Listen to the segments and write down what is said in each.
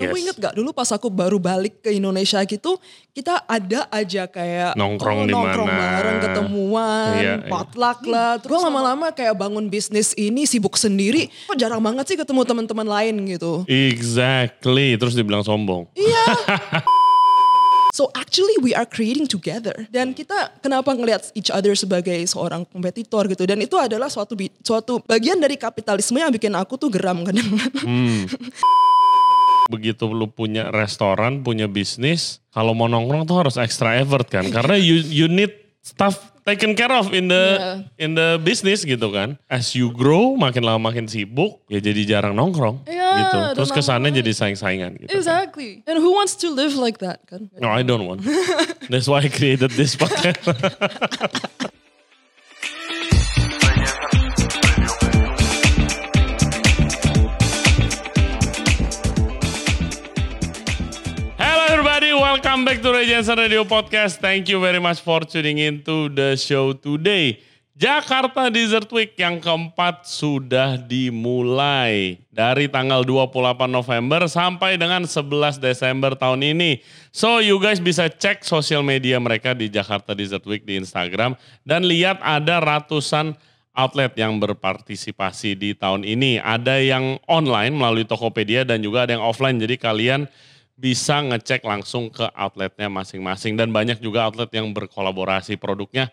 Kamu Yes. inget gak dulu pas aku baru balik ke Indonesia gitu, kita ada aja kayak Nongkrong di nongkrong mana. bareng, ketemuan, Iya, iya. potluck lah. Terus lama-lama kayak bangun bisnis ini sibuk sendiri, kok jarang banget sih ketemu teman-teman lain gitu. Exactly. Terus dibilang sombong. Iya. So actually we are creating together dan kita kenapa ngelihat each other sebagai seorang kompetitor gitu dan itu adalah suatu suatu bagian dari kapitalisme yang bikin aku tuh geram kadang. Begitu lu punya restoran, punya bisnis, kalau mau nongkrong tuh harus extra effort kan. Karena you you need stuff taken care of in the Iya. in the business gitu kan. As you grow, makin lama makin sibuk, ya jadi jarang nongkrong Iya, gitu. Terus kesannya jadi saing-saingan gitu. kan. Exactly. And who wants to live like that kan? No, I don't want. That's why I created this podcast. welcome back to Jensen Radio Podcast. Thank you very much for tuning in to the show today. Jakarta Desert Week yang keempat sudah dimulai dari tanggal 28 November sampai dengan 11 Desember tahun ini. So you guys bisa cek sosial media mereka di Jakarta Desert Week di Instagram dan lihat ada ratusan outlet yang berpartisipasi di tahun ini. Ada yang online melalui Tokopedia dan juga ada yang offline. Jadi kalian bisa ngecek langsung ke outletnya masing-masing. Dan banyak juga outlet yang berkolaborasi produknya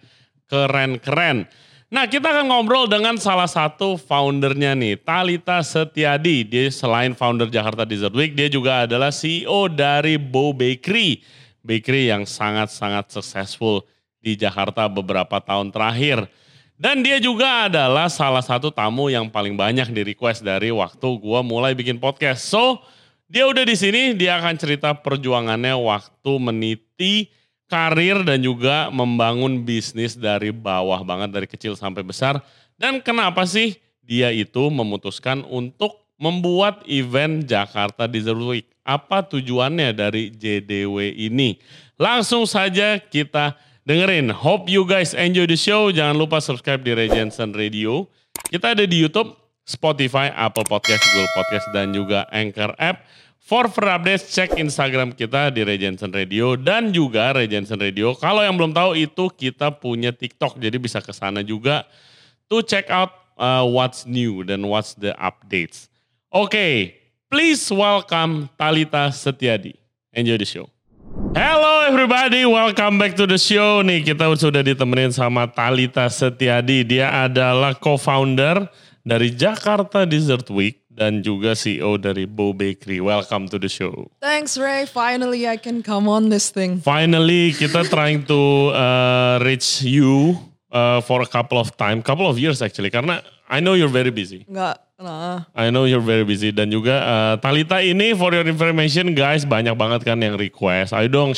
keren-keren. Nah kita akan ngobrol dengan salah satu foundernya nih, Talita Setiadi. Dia selain founder Jakarta Desert Week, dia juga adalah CEO dari Bow Bakery. Bakery yang sangat-sangat successful di Jakarta beberapa tahun terakhir. Dan dia juga adalah salah satu tamu yang paling banyak di request dari waktu gua mulai bikin podcast. So, dia udah di sini, dia akan cerita perjuangannya waktu meniti karir dan juga membangun bisnis dari bawah banget dari kecil sampai besar. Dan kenapa sih dia itu memutuskan untuk membuat event Jakarta Desert Week? Apa tujuannya dari JDW ini? Langsung saja kita dengerin. Hope you guys enjoy the show. Jangan lupa subscribe di Ray Jensen Radio. Kita ada di YouTube, Spotify, Apple Podcast, Google Podcast, dan juga Anchor App. For further updates, cek Instagram kita di Ray Jensen Radio dan juga Ray Jensen Radio. Kalau yang belum tahu itu kita punya TikTok, jadi bisa ke sana juga to check out uh, what's new dan what's the updates. Oke, please welcome Talita Setiadi. Enjoy the show. Hello everybody, welcome back to the show. Nih kita sudah ditemenin sama Talita Setiadi. Dia adalah co-founder dari Jakarta Desert Week dan juga CEO dari Bow Bakery. Welcome to the show. Thanks Ray, finally I can come on this thing. Finally, kita trying to uh, reach you uh, for a couple of time, couple of years actually, karena I know you're very busy. Enggak, nah. I know you're very busy dan juga uh, Talita ini for your information guys banyak banget kan yang request. Ayo dong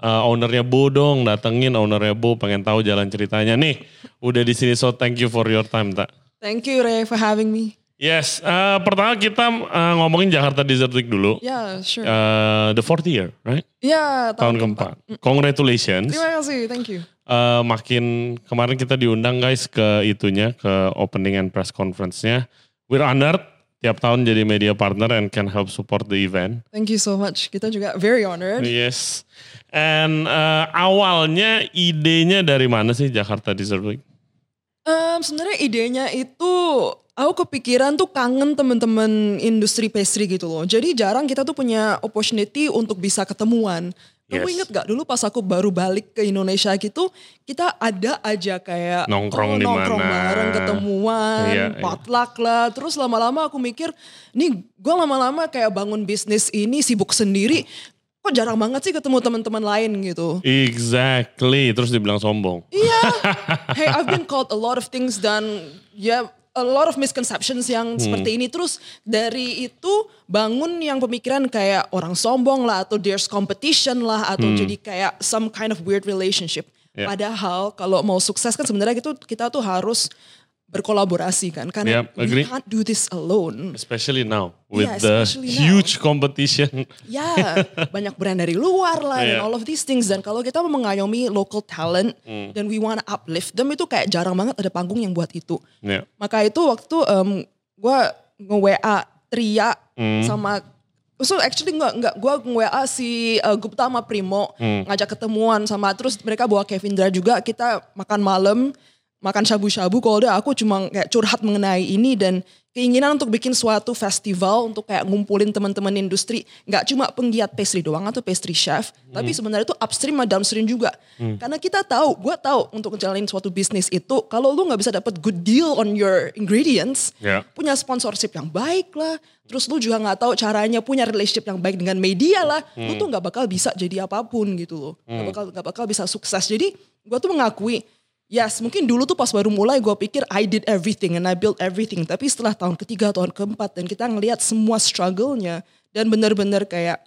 uh, ownernya Bo dong datengin ownernya Bo pengen tahu jalan ceritanya nih. Udah di sini so thank you for your time tak. Thank you Ray for having me. Yes, uh, pertama kita uh, ngomongin Jakarta Desert Week dulu. Yeah, sure. Uh, the fourth year, right? Ya, Tahun keempat. Congratulations. Terima kasih, thank you. Eh, makin kemarin kita diundang guys ke itunya ke opening and press conference-nya. We're honored tiap tahun jadi media partner and can help support the event. Thank you so much. Kita juga very honored. Yes. And eh, awalnya idenya dari mana sih Jakarta Desert Week? Em, sebenarnya idenya itu aku kepikiran tuh kangen teman-teman industri pastry gitu loh. Jadi jarang kita tuh punya opportunity untuk bisa ketemuan. Kamu Yes. inget gak dulu pas aku baru balik ke Indonesia gitu, kita ada aja kayak Nongkrong di nongkrong bareng, ketemuan, Iya, iya. potluck lah. Terus lama-lama aku mikir, nih gue lama-lama kayak bangun bisnis ini sibuk sendiri. Kok jarang banget sih ketemu teman-teman lain gitu. Exactly. Terus dibilang sombong. Iya. hey, I've been called a lot of things dan ya a lot of misconceptions yang Hmm. seperti ini. Terus dari itu bangun yang pemikiran kayak orang sombong lah atau there's competition lah atau jadi kayak some kind of weird relationship. Hmm. Ya. Padahal kalau mau sukses kan sebenarnya gitu kita tuh harus berkolaborasi kan karena Yep, agree. we can't do this alone. Especially now with Yeah, the now. huge competition. Ya, banyak brand dari luar lah dan Iya. all of these things. Dan kalau kita mau mengayomi local talent Hmm. dan we wanna uplift them itu kayak jarang banget ada panggung yang buat itu. Ya. Maka itu waktu em, gue nge-WA Tria Hmm. sama So actually nggak nggak gue WA si uh, Gupta sama Primo ngajak ketemuan sama terus mereka bawa Kevindra juga kita makan malam makan shabu-shabu kalau udah aku cuma kayak curhat mengenai ini dan keinginan untuk bikin suatu festival untuk kayak ngumpulin teman-teman industri. Nggak cuma penggiat pastry doang atau pastry chef tapi sebenarnya itu upstream sama downstream juga. Karena kita tahu gue tahu untuk ngejalanin suatu bisnis itu kalau lu nggak bisa dapat good deal on your ingredients Ya. punya sponsorship yang baik lah. Terus lu juga nggak tahu caranya punya relationship yang baik dengan media lah. Lu tuh nggak bakal bisa jadi apa pun gitu loh. Nggak bakal nggak bakal bisa sukses. Jadi gue tuh mengakui Yes, mungkin dulu tuh pas baru mulai gue pikir I did everything and I built everything. Tapi setelah tahun ketiga, tahun keempat dan kita ngelihat semua struggle-nya dan benar-benar kayak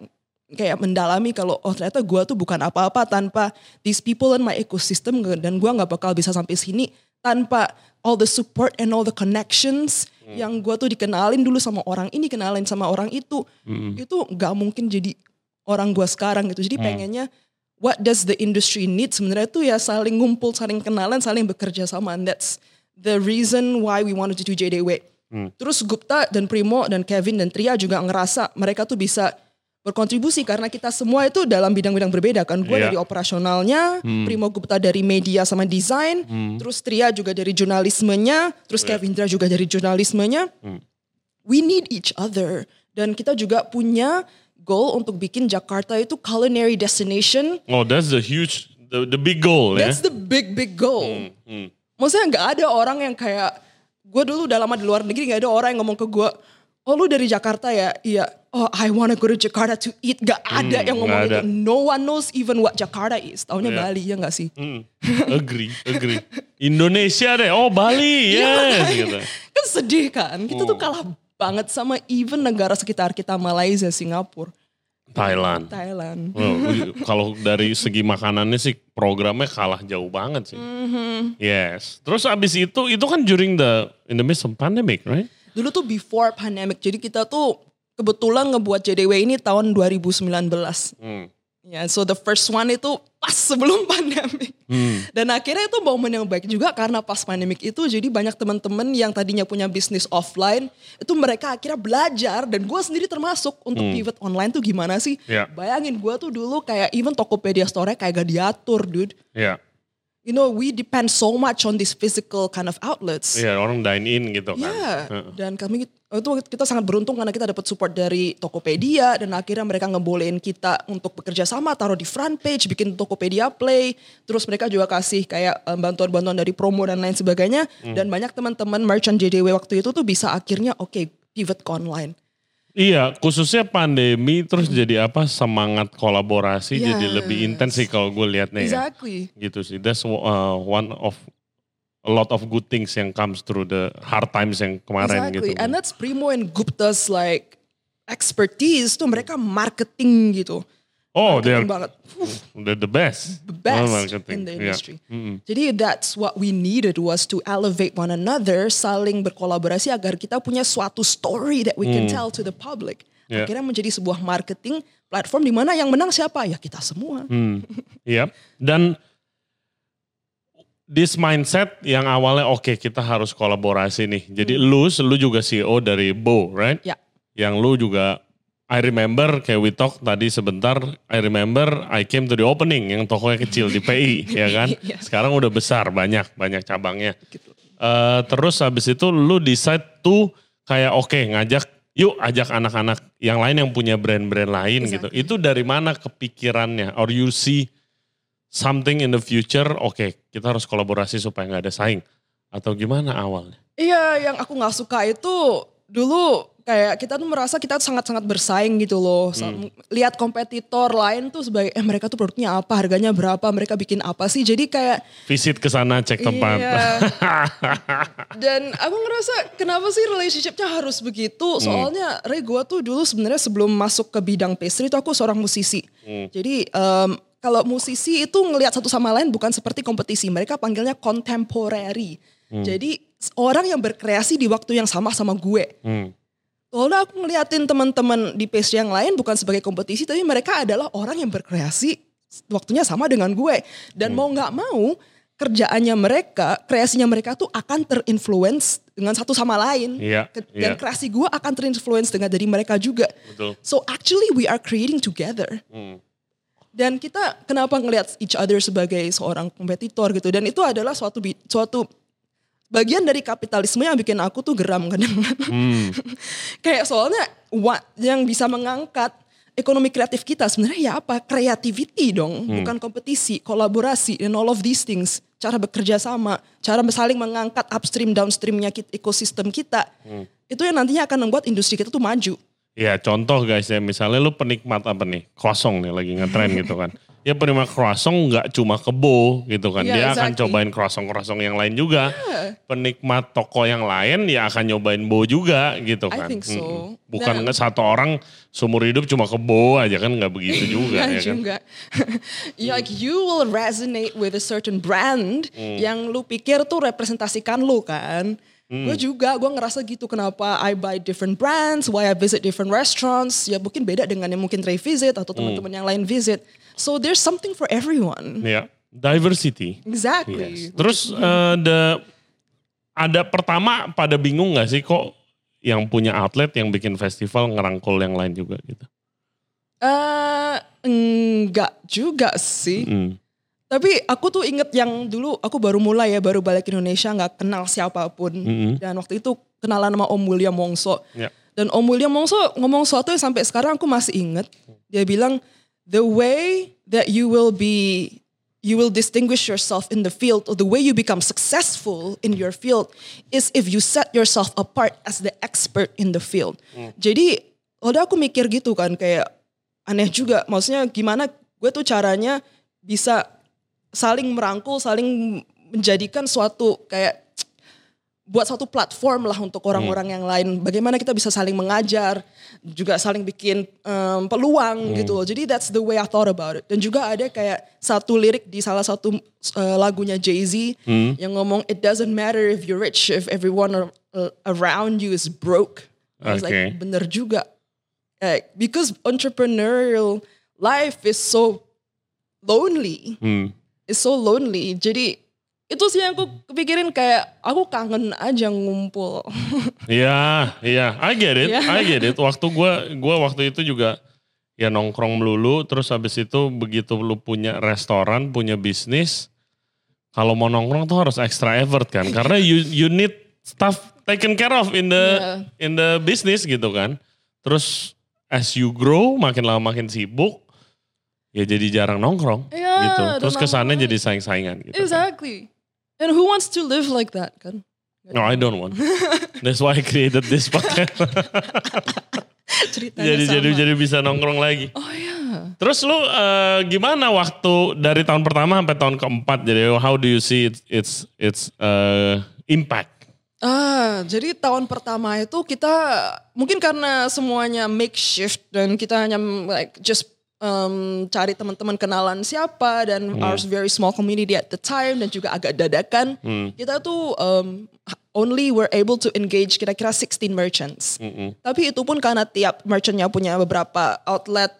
kayak mendalami kalau oh ternyata gue tuh bukan apa-apa tanpa these people in my ecosystem dan gue nggak bakal bisa sampai sini tanpa all the support and all the connections yang gue tuh dikenalin dulu sama orang ini kenalin sama orang itu. Itu nggak mungkin jadi orang gue sekarang gitu. Jadi pengennya what does the industry need sebenarnya itu ya saling ngumpul, saling kenalan, saling bekerja sama. And that's the reason why we wanted to do JDW. Terus Gupta dan Primo dan Kevin dan Tria juga ngerasa mereka tuh bisa berkontribusi karena kita semua itu dalam bidang-bidang berbeda kan. Gue Iya. dari operasionalnya, Primo Gupta dari media sama desain, terus Tria juga dari jurnalismenya, terus Kevindra juga dari jurnalismenya. We need each other. Dan kita juga punya goal untuk bikin Jakarta itu culinary destination Oh, that's the huge, the, the big goal That's ya. the big big goal. Hmm, Maksudnya nggak ada orang yang kayak gue dulu udah lama di luar negeri nggak ada orang yang ngomong ke gue, oh lu dari Jakarta ya? Iya. Oh I wanna go to Jakarta to eat. Gak ada yang ngomong Hmm, itu. No one knows even what Jakarta is. Taunya Iya. Bali ya nggak sih? Hmm, agree, agree. Indonesia deh, oh Bali, Iya, yes. makanya. gitu. Kan sedih kan? Kita Hmm. tuh kalah banget sama even negara sekitar kita Malaysia, Singapura, Thailand. Thailand. Oh, kalau dari segi makanannya sih programnya kalah jauh banget sih. Mm-hmm. Yes. Terus abis itu itu kan during the in the midst of pandemic, right? Dulu tuh before pandemic. Jadi kita tuh kebetulan ngebuat JDW ini tahun 2019. Hmm. Ya, so the first one itu pas sebelum pandemic. Dan akhirnya itu momen yang baik juga karena pas pandemic itu jadi banyak teman-teman yang tadinya punya bisnis offline itu mereka akhirnya belajar dan gue sendiri termasuk untuk pivot online tuh gimana sih? Ya. Bayangin gue tuh dulu kayak even Tokopedia store kayak gak diatur dude. Ya, You know, we depend so much on these physical kind of outlets. iya orang dine in gitu kan. Iya, Heeh. dan kami itu kita sangat beruntung karena kita dapat support dari Tokopedia dan akhirnya mereka ngebolehin kita untuk bekerja sama, taruh di front page, bikin Tokopedia Play, terus mereka juga kasih kayak em, bantuan-bantuan dari promo dan lain sebagainya Hmm. dan banyak teman-teman merchant JDW waktu itu tuh bisa akhirnya oke pivot ke online. Iya, khususnya pandemi terus jadi apa semangat kolaborasi jadi Yes. lebih intens sih kalau gue liatnya ya. Exactly. Gitu sih. That's uh, one of a lot of good things yang comes through the hard times yang kemarin exactly. gitu. And that's Primo and Gupta's like expertise tuh mereka marketing gitu. Oh, they're, Marketing banget. they're the best. the best Oh, in the Iya. industry. Mm-mm. Jadi that's what we needed was to elevate one another, saling berkolaborasi agar kita punya suatu story that we can tell to the public. Yeah. Akhirnya menjadi sebuah marketing platform di mana yang menang siapa? Ya kita semua. Hmm. Iya. Dan this mindset yang awalnya oke kita harus kolaborasi nih. Jadi lu, lu juga CEO dari Bo, right? Ya. Yang lu juga I remember kayak we talk tadi sebentar, I remember I came to the opening yang tokonya kecil di PI, ya kan? Iya. Sekarang udah besar, banyak, banyak cabangnya. Gitu. Eh, terus habis itu lu decide tuh kayak oke ngajak, yuk ajak anak-anak yang lain yang punya brand-brand lain gitu. Exactly. Itu dari mana kepikirannya? Or you see something in the future, oke kita harus kolaborasi supaya nggak ada saing. Atau gimana awalnya? Iya, yang aku nggak suka itu dulu kayak kita tuh merasa kita sangat-sangat bersaing gitu loh. Sa- Lihat kompetitor lain tuh sebagai eh mereka tuh produknya apa, harganya berapa, mereka bikin apa sih. Jadi kayak Visit ke sana cek tempat. Iya. Dan aku ngerasa kenapa sih relationshipnya harus begitu? Soalnya Ray gue tuh dulu sebenarnya sebelum masuk ke bidang pastry itu aku seorang musisi. Jadi em, kalau musisi itu ngelihat satu sama lain bukan seperti kompetisi. Mereka panggilnya contemporary. Jadi orang yang berkreasi di waktu yang sama sama gue. Hmm. Aku ngeliatin teman-teman di pastry yang lain bukan sebagai kompetisi, tapi mereka adalah orang yang berkreasi waktunya sama dengan gue. Dan mau nggak mau, kerjaannya mereka, kreasinya mereka tuh akan terinfluence dengan satu sama lain. Iya, Ke- Dan iya. kreasi gue akan terinfluence dengan dari mereka juga. Betul. So actually we are creating together. Hmm. Dan kita kenapa ngelihat each other sebagai seorang kompetitor gitu. Dan itu adalah suatu suatu bagian dari kapitalisme yang bikin aku tuh geram kadang. Hmm. Kayak soalnya what yang bisa mengangkat ekonomi kreatif kita sebenarnya ya apa? Creativity dong, Hmm. bukan kompetisi, kolaborasi and all of these things. Cara bekerja sama, cara saling mengangkat upstream downstreamnya ekosistem kita. Hmm. Itu yang nantinya akan membuat industri kita tuh maju. Ya contoh guys ya misalnya lu penikmat apa nih croissant nih lagi ngetren gitu kan. Ya penikmat croissant nggak cuma kebo gitu kan. Iya, Dia akan exactly. cobain croissant-croissant yang lain juga. Penikmat toko yang lain ya akan nyobain bo juga gitu I kan. think so. Mm-mm. Bukan nggak satu orang seumur hidup cuma kebo aja kan nggak begitu juga ya kan. juga. Ya, like you will resonate with a certain brand Hmm. yang lu pikir tuh representasikan lu kan. Hmm. Gue juga, gue ngerasa gitu kenapa I buy different brands, why I visit different restaurants. Ya mungkin beda dengan yang mungkin Ray visit atau Hmm. teman-teman yang lain visit. So there's something for everyone. Ya diversity. Exactly. Yes. Terus eh, the ada pertama pada bingung nggak sih kok yang punya outlet yang bikin festival ngerangkul yang lain juga gitu. Eh, enggak juga sih. Mm. Tapi aku tuh inget yang dulu aku baru mulai ya, baru balik Indonesia nggak kenal siapa pun. Mm-mm. Dan waktu itu kenalan sama Om William Wongso. Ya. Dan Om William Wongso ngomong sesuatu yang sampai sekarang aku masih inget. Dia bilang, the way that you will be, you will distinguish yourself in the field, or the way you become successful in your field, is if you set yourself apart as the expert in the field. Jadi, udah aku mikir gitu kan, kayak aneh juga. Maksudnya gimana gue tuh caranya bisa saling merangkul, saling menjadikan suatu kayak buat suatu platform lah untuk orang-orang yang lain. Bagaimana kita bisa saling mengajar, juga saling bikin em, peluang gitu. loh. Jadi that's the way I thought about it. Dan juga ada kayak satu lirik di salah satu eh, lagunya Jay-Z yang ngomong it doesn't matter if you're rich if everyone ar- uh, around you is broke. Okay. like bener juga. Like, because entrepreneurial life is so lonely Hmm. Is so lonely. Jadi itu sih yang aku kepikirin kayak aku kangen aja ngumpul. Iya, iya, I get it, Iya. I get it. Waktu gua gua waktu itu juga ya nongkrong melulu, terus habis itu begitu lu punya restoran, punya bisnis, kalau mau nongkrong tuh harus extra effort kan, karena you you need stuff taken care of in the Iya. in the business gitu kan. Terus as you grow, makin lama makin sibuk, ya jadi jarang nongkrong Iya, gitu. Terus kesannya jadi saing-saingan gitu. kan. exactly. And who wants to live like that kan? No, I don't want. That's why I created this podcast. Ceritanya jadi sama. jadi jadi bisa nongkrong lagi. Oh ya. Terus lu eh, gimana waktu dari tahun pertama sampai tahun keempat? Jadi how do you see its its its eh, impact? Ah, jadi tahun pertama itu kita mungkin karena semuanya makeshift dan kita hanya like just um, cari teman-teman kenalan siapa dan our very small community at the time dan juga agak dadakan. Kita tuh um, only were able to engage kira-kira 16 merchants. Tapi itu pun karena tiap merchantnya punya beberapa outlet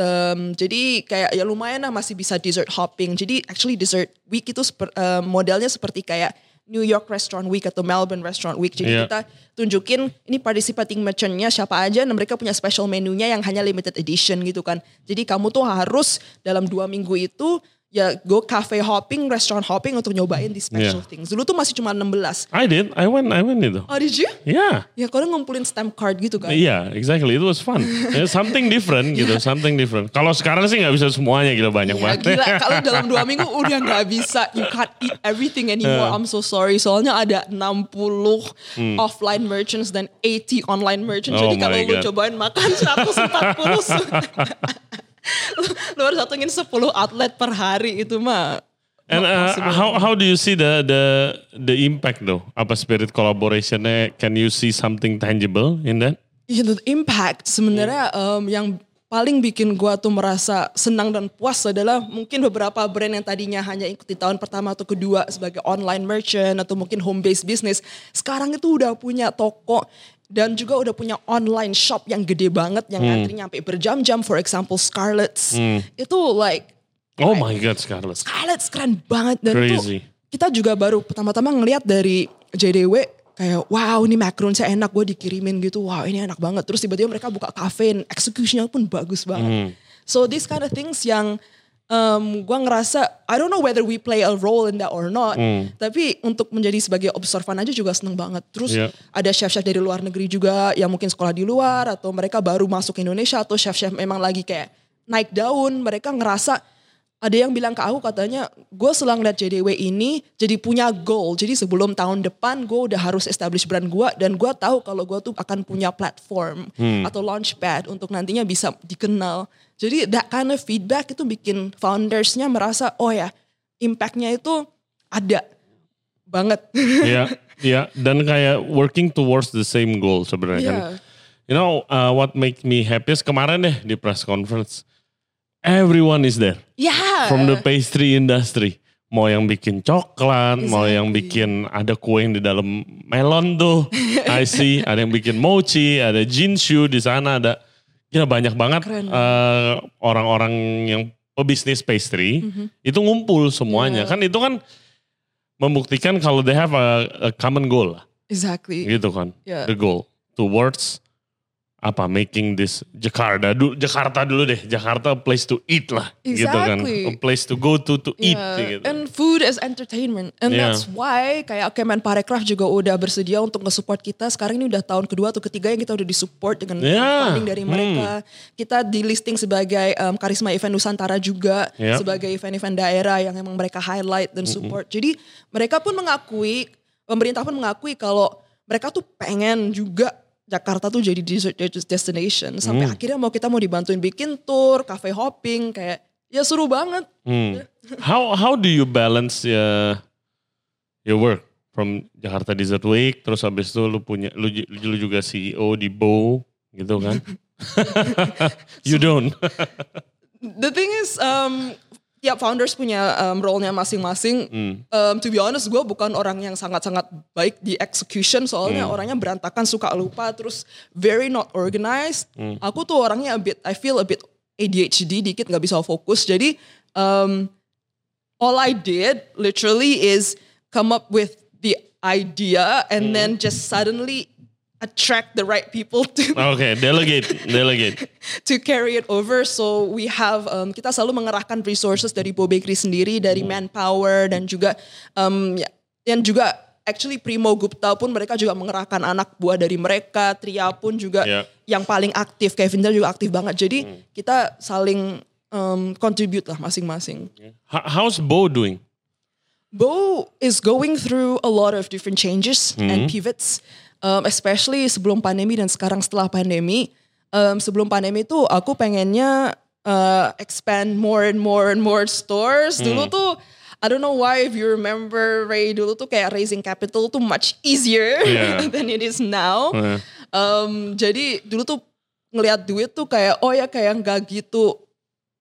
Um, jadi kayak ya lumayan lah masih bisa dessert hopping. Jadi actually dessert week itu seper- um, modelnya seperti kayak New York Restaurant Week atau Melbourne Restaurant Week. Jadi Iya. kita tunjukin ini participating merchantnya siapa aja dan mereka punya special menunya yang hanya limited edition gitu kan. Jadi kamu tuh harus dalam dua minggu itu ya go cafe hopping, restaurant hopping untuk nyobain di special Iya. things. Dulu tuh masih cuma 16. I did, I went, I went itu. Oh did you? Yeah. Ya kalau ngumpulin stamp card gitu kan. Iya, exactly. It was fun. Yeah, something different gitu, something different. Kalau sekarang sih nggak bisa semuanya gila banyak Ya banget. gila, kalau dalam dua minggu udah nggak bisa. You can't eat everything anymore. I'm so sorry. Soalnya ada 60 offline merchants dan 80 online merchants. Hmm. Oh Jadi kalau lu cobain makan 140. lu harus datengin 10 outlet per hari itu mah. And uh, how how do you see the the the impact though? Apa spirit collaborationnya? Can you see something tangible in that? Ya, the impact sebenarnya Hmm. em, yang paling bikin gua tuh merasa senang dan puas adalah mungkin beberapa brand yang tadinya hanya ikuti tahun pertama atau kedua sebagai online merchant atau mungkin home based business sekarang itu udah punya toko dan juga udah punya online shop yang gede banget yang Hmm. ngantri nyampe berjam-jam for example Scarlett's itu like Oh my God, Scarlett. Scarlett's keren banget. Dan Crazy. itu kita juga baru pertama-tama ngelihat dari JDW kayak wow ini macaronnya enak gue dikirimin gitu. Wow ini enak banget. Terus tiba-tiba mereka buka cafe and executionnya pun bagus banget. So this kind of things yang um, gue ngerasa I don't know whether we play a role in that or not tapi untuk menjadi sebagai observan aja juga seneng banget terus Iya. ada chef-chef dari luar negeri juga yang mungkin sekolah di luar atau mereka baru masuk ke Indonesia atau chef-chef memang lagi kayak naik daun mereka ngerasa ada yang bilang ke aku katanya gue selang lihat JDW ini jadi punya goal jadi sebelum tahun depan gue udah harus establish brand gue dan gue tahu kalau gue tuh akan punya platform atau launchpad untuk nantinya bisa dikenal jadi that kind of feedback itu bikin foundersnya merasa oh ya impactnya itu ada banget Iya, iya. Dan kayak working towards the same goal sebenarnya kan. Iya. You know uh, what make me happiest kemarin deh di press conference. Everyone is there ya from the pastry industry. Mau yang bikin coklat, mau yang Exactly. bikin ada kue yang di dalam melon tuh. I see, ada yang bikin mochi, ada jinshu di sana ada. Ya banyak banget uh, orang-orang yang pebisnis pastry itu ngumpul semuanya. Iya. Kan itu kan membuktikan kalau they have a, a common goal exactly gitu kan Yeah. the goal towards apa making this Jakarta dulu Jakarta dulu deh Jakarta a place to eat lah gitu kan Exactly. a place to go to to eat Yeah, gitu And food is entertainment. And Yeah. that's why kayak Kemenparekraf juga udah bersedia untuk nge-support kita. Sekarang ini udah tahun kedua atau ketiga yang kita udah disupport dengan Yeah. funding dari Hmm. mereka. Kita di listing sebagai um, Karisma Event Nusantara juga. Yeah. Sebagai event-event daerah yang emang mereka highlight dan support. Jadi mereka pun mengakui, pemerintah pun mengakui kalau mereka tuh pengen juga Jakarta tuh jadi dessert destination. Sampai Hmm. akhirnya mau kita mau dibantuin bikin tour, cafe hopping. Kayak ya seru banget. Hmm. how how do you balance ya your work from Jakarta Dessert Week terus habis itu lu punya lu, lu juga CEO di Bow gitu kan you don't The thing is, um, tiap founders punya um, role-nya masing-masing. Hmm. Um, to be honest, gue bukan orang yang sangat-sangat baik di execution, soalnya Hmm. orangnya berantakan, suka lupa, terus very not organized. Hmm. Aku tuh orangnya a bit, I feel a bit ADHD, dikit nggak bisa fokus. Jadi, um, all I did literally is come up with the idea and Hmm. then just suddenly attract the right people to Oke, delegate, delegate. to carry it over. So we have um, kita selalu mengerahkan resources dari Bo Bakery sendiri, dari manpower dan juga um, ya, dan juga actually Primo Gupta pun mereka juga mengerahkan anak buah dari mereka, Tria pun juga Ya. yang paling aktif, Kevin juga aktif banget. Jadi kita saling um, contribute lah masing-masing. How- How's Bo doing? Bo is going through a lot of different changes and pivots, um, especially sebelum pandemi dan sekarang setelah pandemi. Um, sebelum pandemi itu aku pengennya uh, expand more and more and more stores. Dulu tuh I don't know why if you remember Ray dulu tuh kayak raising capital tuh much easier Yeah. than it is now. Yeah. Um, jadi dulu tuh ngelihat duit tuh kayak oh ya kayak nggak gitu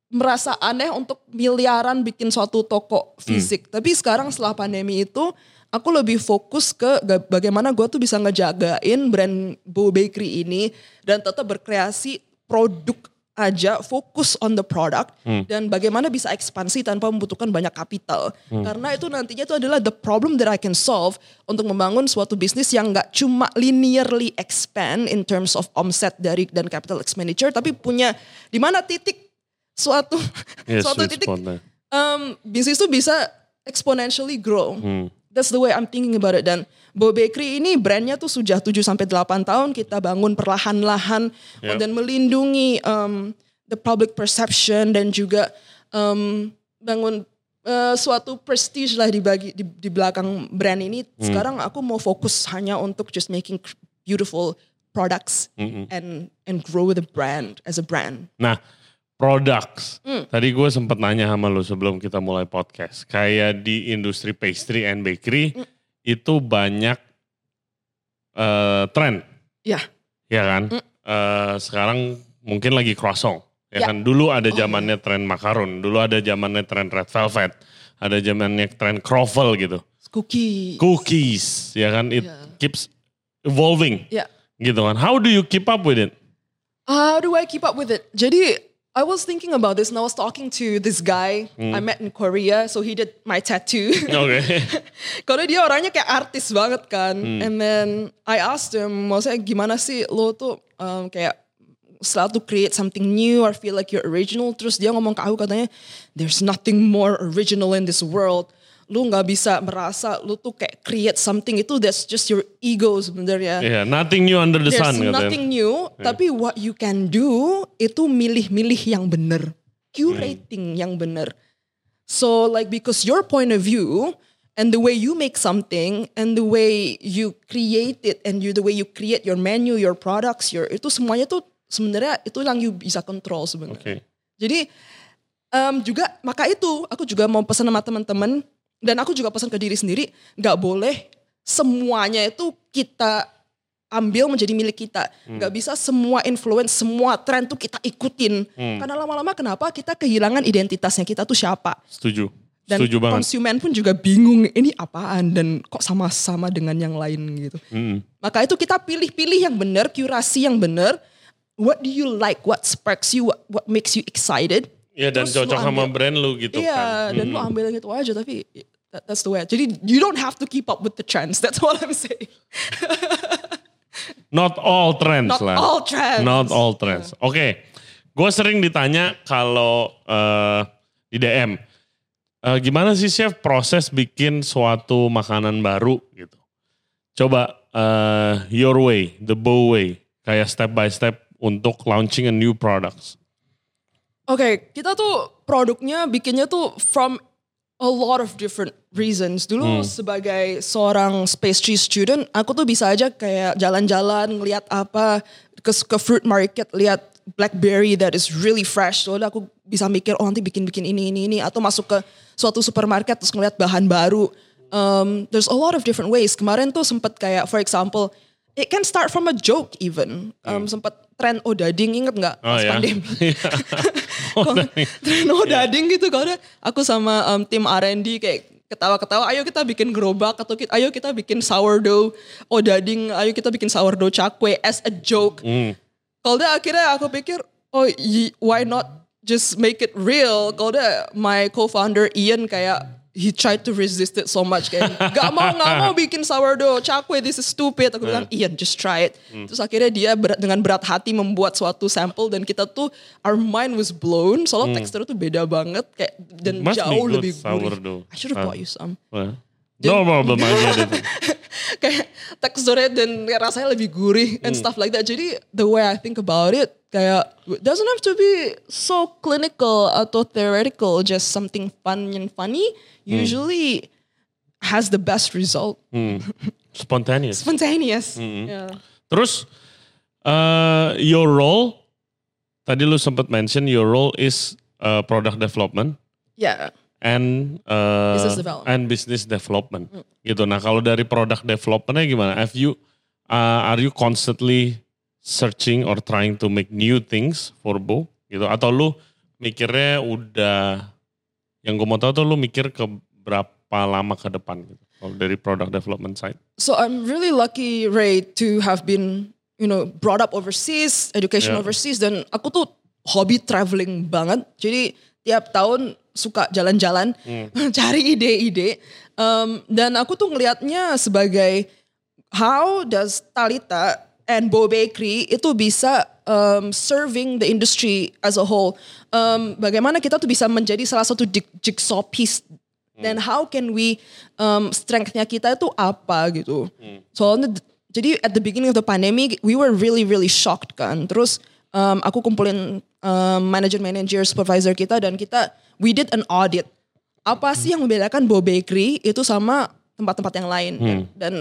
merasa aneh untuk miliaran bikin suatu toko fisik. Tapi sekarang setelah pandemi itu aku lebih fokus ke ga- bagaimana gue tuh bisa ngejagain brand Bo Bakery ini dan tetap berkreasi produk aja fokus on the product dan bagaimana bisa ekspansi tanpa membutuhkan banyak kapital karena itu nantinya itu adalah the problem that I can solve untuk membangun suatu bisnis yang nggak cuma linearly expand in terms of omset dari dan capital expenditure tapi punya di mana titik suatu Yeah, suatu titik um, bisnis itu bisa exponentially grow. Hmm. That's the way I'm thinking about it. Dan Bo Bakery ini brandnya tuh sudah 7 sampai 8 tahun kita bangun perlahan-lahan Yep. dan melindungi um, the public perception dan juga um, bangun uh, suatu prestige lah di, bagi, di, di belakang brand ini. Hmm. Sekarang aku mau fokus hanya untuk just making beautiful products and and grow the brand as a brand. Nah, products. Hmm. Tadi gue sempat nanya sama lu sebelum kita mulai podcast. Kayak di industri pastry and bakery Hmm. itu banyak eh tren, Ya, ya kan? Eh, sekarang mungkin lagi croissant, ya, Ya. kan? Dulu ada zamannya tren makaron, dulu ada zamannya tren red velvet, ada zamannya tren croffle gitu. cookie. Cookies, ya kan? It Ya. keeps evolving, Ya. gitu kan? How do you keep up with it? How do I keep up with it? Jadi I was thinking about this and I was talking to this guy Hmm. I met in Korea, so he did my tattoo. Oke. Karena dia orangnya kayak artis banget kan. Hmm. And then I asked him, maksudnya gimana sih lo tuh um, kayak selalu create something new or feel like you're original. Terus dia ngomong ke aku katanya, there's nothing more original in this world. Lu nggak bisa merasa lu tuh kayak create something itu that's just your ego sebenarnya. Iya, nothing new under the There's sun nothing new, tapi what you can do itu milih-milih yang bener, curating yang bener. So like because your point of view and the way you make something and the way you create it and you the way you create your menu, your products, your itu semuanya tuh sebenarnya itu yang you bisa control sebenarnya. Oke. Jadi em, juga maka itu aku juga mau pesan sama teman-teman dan aku juga pesan ke diri sendiri nggak boleh semuanya itu kita ambil menjadi milik kita. Nggak bisa semua influence, semua tren tuh kita ikutin. Karena lama-lama kenapa kita kehilangan identitasnya kita tuh siapa. Setuju. Dan Setuju banget. konsumen pun juga bingung ini apaan dan kok sama-sama dengan yang lain gitu. Mm. Maka itu kita pilih-pilih yang benar, kurasi yang benar. What do you like? What sparks you? What, what makes you excited? Iya dan Terus cocok sama brand lu gitu Iya, kan. dan lu ambil yang itu aja tapi that- that's the way. Jadi you don't have to keep up with the trends. That's what I'm saying. Not all trends Not lah. all trends. Not all trends. Oke, gue sering ditanya kalau eh, di DM, eh, gimana sih chef proses bikin suatu makanan baru gitu. Coba eh, your way, the bow way, kayak step by step untuk launching a new products. Oke, kita tuh produknya bikinnya tuh from a lot of different reasons. Dulu sebagai seorang pastry student, aku tuh bisa aja kayak jalan-jalan ngeliat apa ke, ke fruit market, lihat blackberry that is really fresh. Soalnya aku bisa mikir, oh nanti bikin-bikin ini, ini, ini. Atau masuk ke suatu supermarket terus ngeliat bahan baru. Um, there's a lot of different ways. Kemarin tuh sempet kayak, for example, it can start from a joke even. Um, Sempet tren odading, inget nggak? Oh Pas ya. pandemi. Oh, Kalau dari- tren odading gitu kalau aku sama um, tim R&D kayak ketawa-ketawa ayo kita bikin gerobak atau kita, ayo kita bikin sourdough odading ayo kita bikin sourdough cakwe as a joke Hmm. kalau udah akhirnya aku pikir oh why not just make it real kalau udah my co-founder Ian kayak he tried to resist it so much kayak gak mau gak mau bikin sourdough. Cakwe this is stupid. Aku bilang Ian just try it. Terus akhirnya dia berat, dengan berat hati membuat suatu sampel dan kita tuh our mind was blown. Soalnya teksturnya tuh beda banget kayak dan Must jauh lebih gurih. I should have Ah. bought you some. Wah. No problem kayak teksturnya dan rasanya lebih gurih and stuff like that. Jadi the way I think about it kayak it doesn't have to be so clinical atau theoretical, just something fun and funny usually has the best result. Hmm. Spontaneous. Spontaneous. Yeah. Terus uh, your role tadi lu sempat mention your role is uh, product development Yeah. and uh, Business development. and business development gitu. Nah kalau dari product developmentnya gimana? Have you uh, are you constantly searching or trying to make new things for Bo gitu? Atau lu mikirnya udah yang gue mau tahu tuh lu mikir ke berapa lama ke depan gitu? Kalau dari product development side. So I'm really lucky, Ray, to have been, you know, brought up overseas, education Yeah. overseas, dan aku tuh hobi traveling banget. Jadi tiap tahun suka jalan-jalan, cari ide-ide. Um, dan aku tuh ngelihatnya sebagai how does Talita and Bo Bakery itu bisa um, serving the industry as a whole. Um, bagaimana kita tuh bisa menjadi salah satu jig- jigsaw piece dan how can we um, strength-nya kita itu apa gitu. Soalnya d- jadi at the beginning of the pandemic we were really really shocked kan. Terus um, aku kumpulin um, manager manager supervisor kita dan kita we did an audit. Apa sih yang membedakan Bo Bakery itu sama tempat-tempat yang lain dan, dan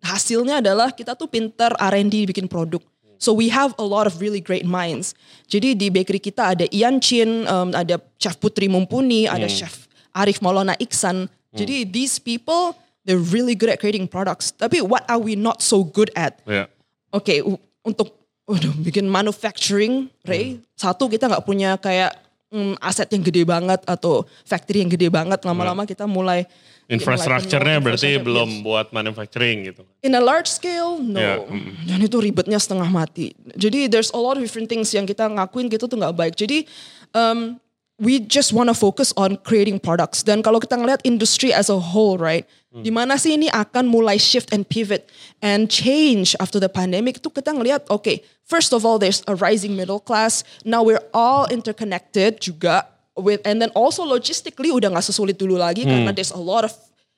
hasilnya adalah kita tuh pinter R&D bikin produk. So we have a lot of really great minds. Jadi di bakery kita ada Ian Chin, um, ada Chef Putri Mumpuni, ada Chef Arif Maulana Iksan. Jadi these people they're really good at creating products. Tapi what are we not so good at? Ya. Oke, u- untuk waduh, bikin manufacturing, Ray, satu kita nggak punya kayak mm, aset yang gede banget atau factory yang gede banget. Lama-lama kita mulai Infrastrukturnya mulai berarti infrastructure, belum buat manufacturing gitu. In a large scale, no. Ya, mm. Dan itu ribetnya setengah mati. Jadi there's a lot of different things yang kita ngakuin gitu tuh nggak baik. Jadi um, we just wanna focus on creating products. Dan kalau kita ngeliat industry as a whole, right? Di mana sih ini akan mulai shift and pivot and change after the pandemic itu kita ngeliat, okay, first of all there's a rising middle class. Now we're all interconnected juga with and then also logistically udah nggak sesulit dulu lagi karena there's a lot of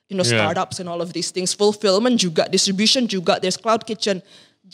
you know Yeah. startups and all of these things, fulfillment juga, distribution juga, there's cloud kitchen.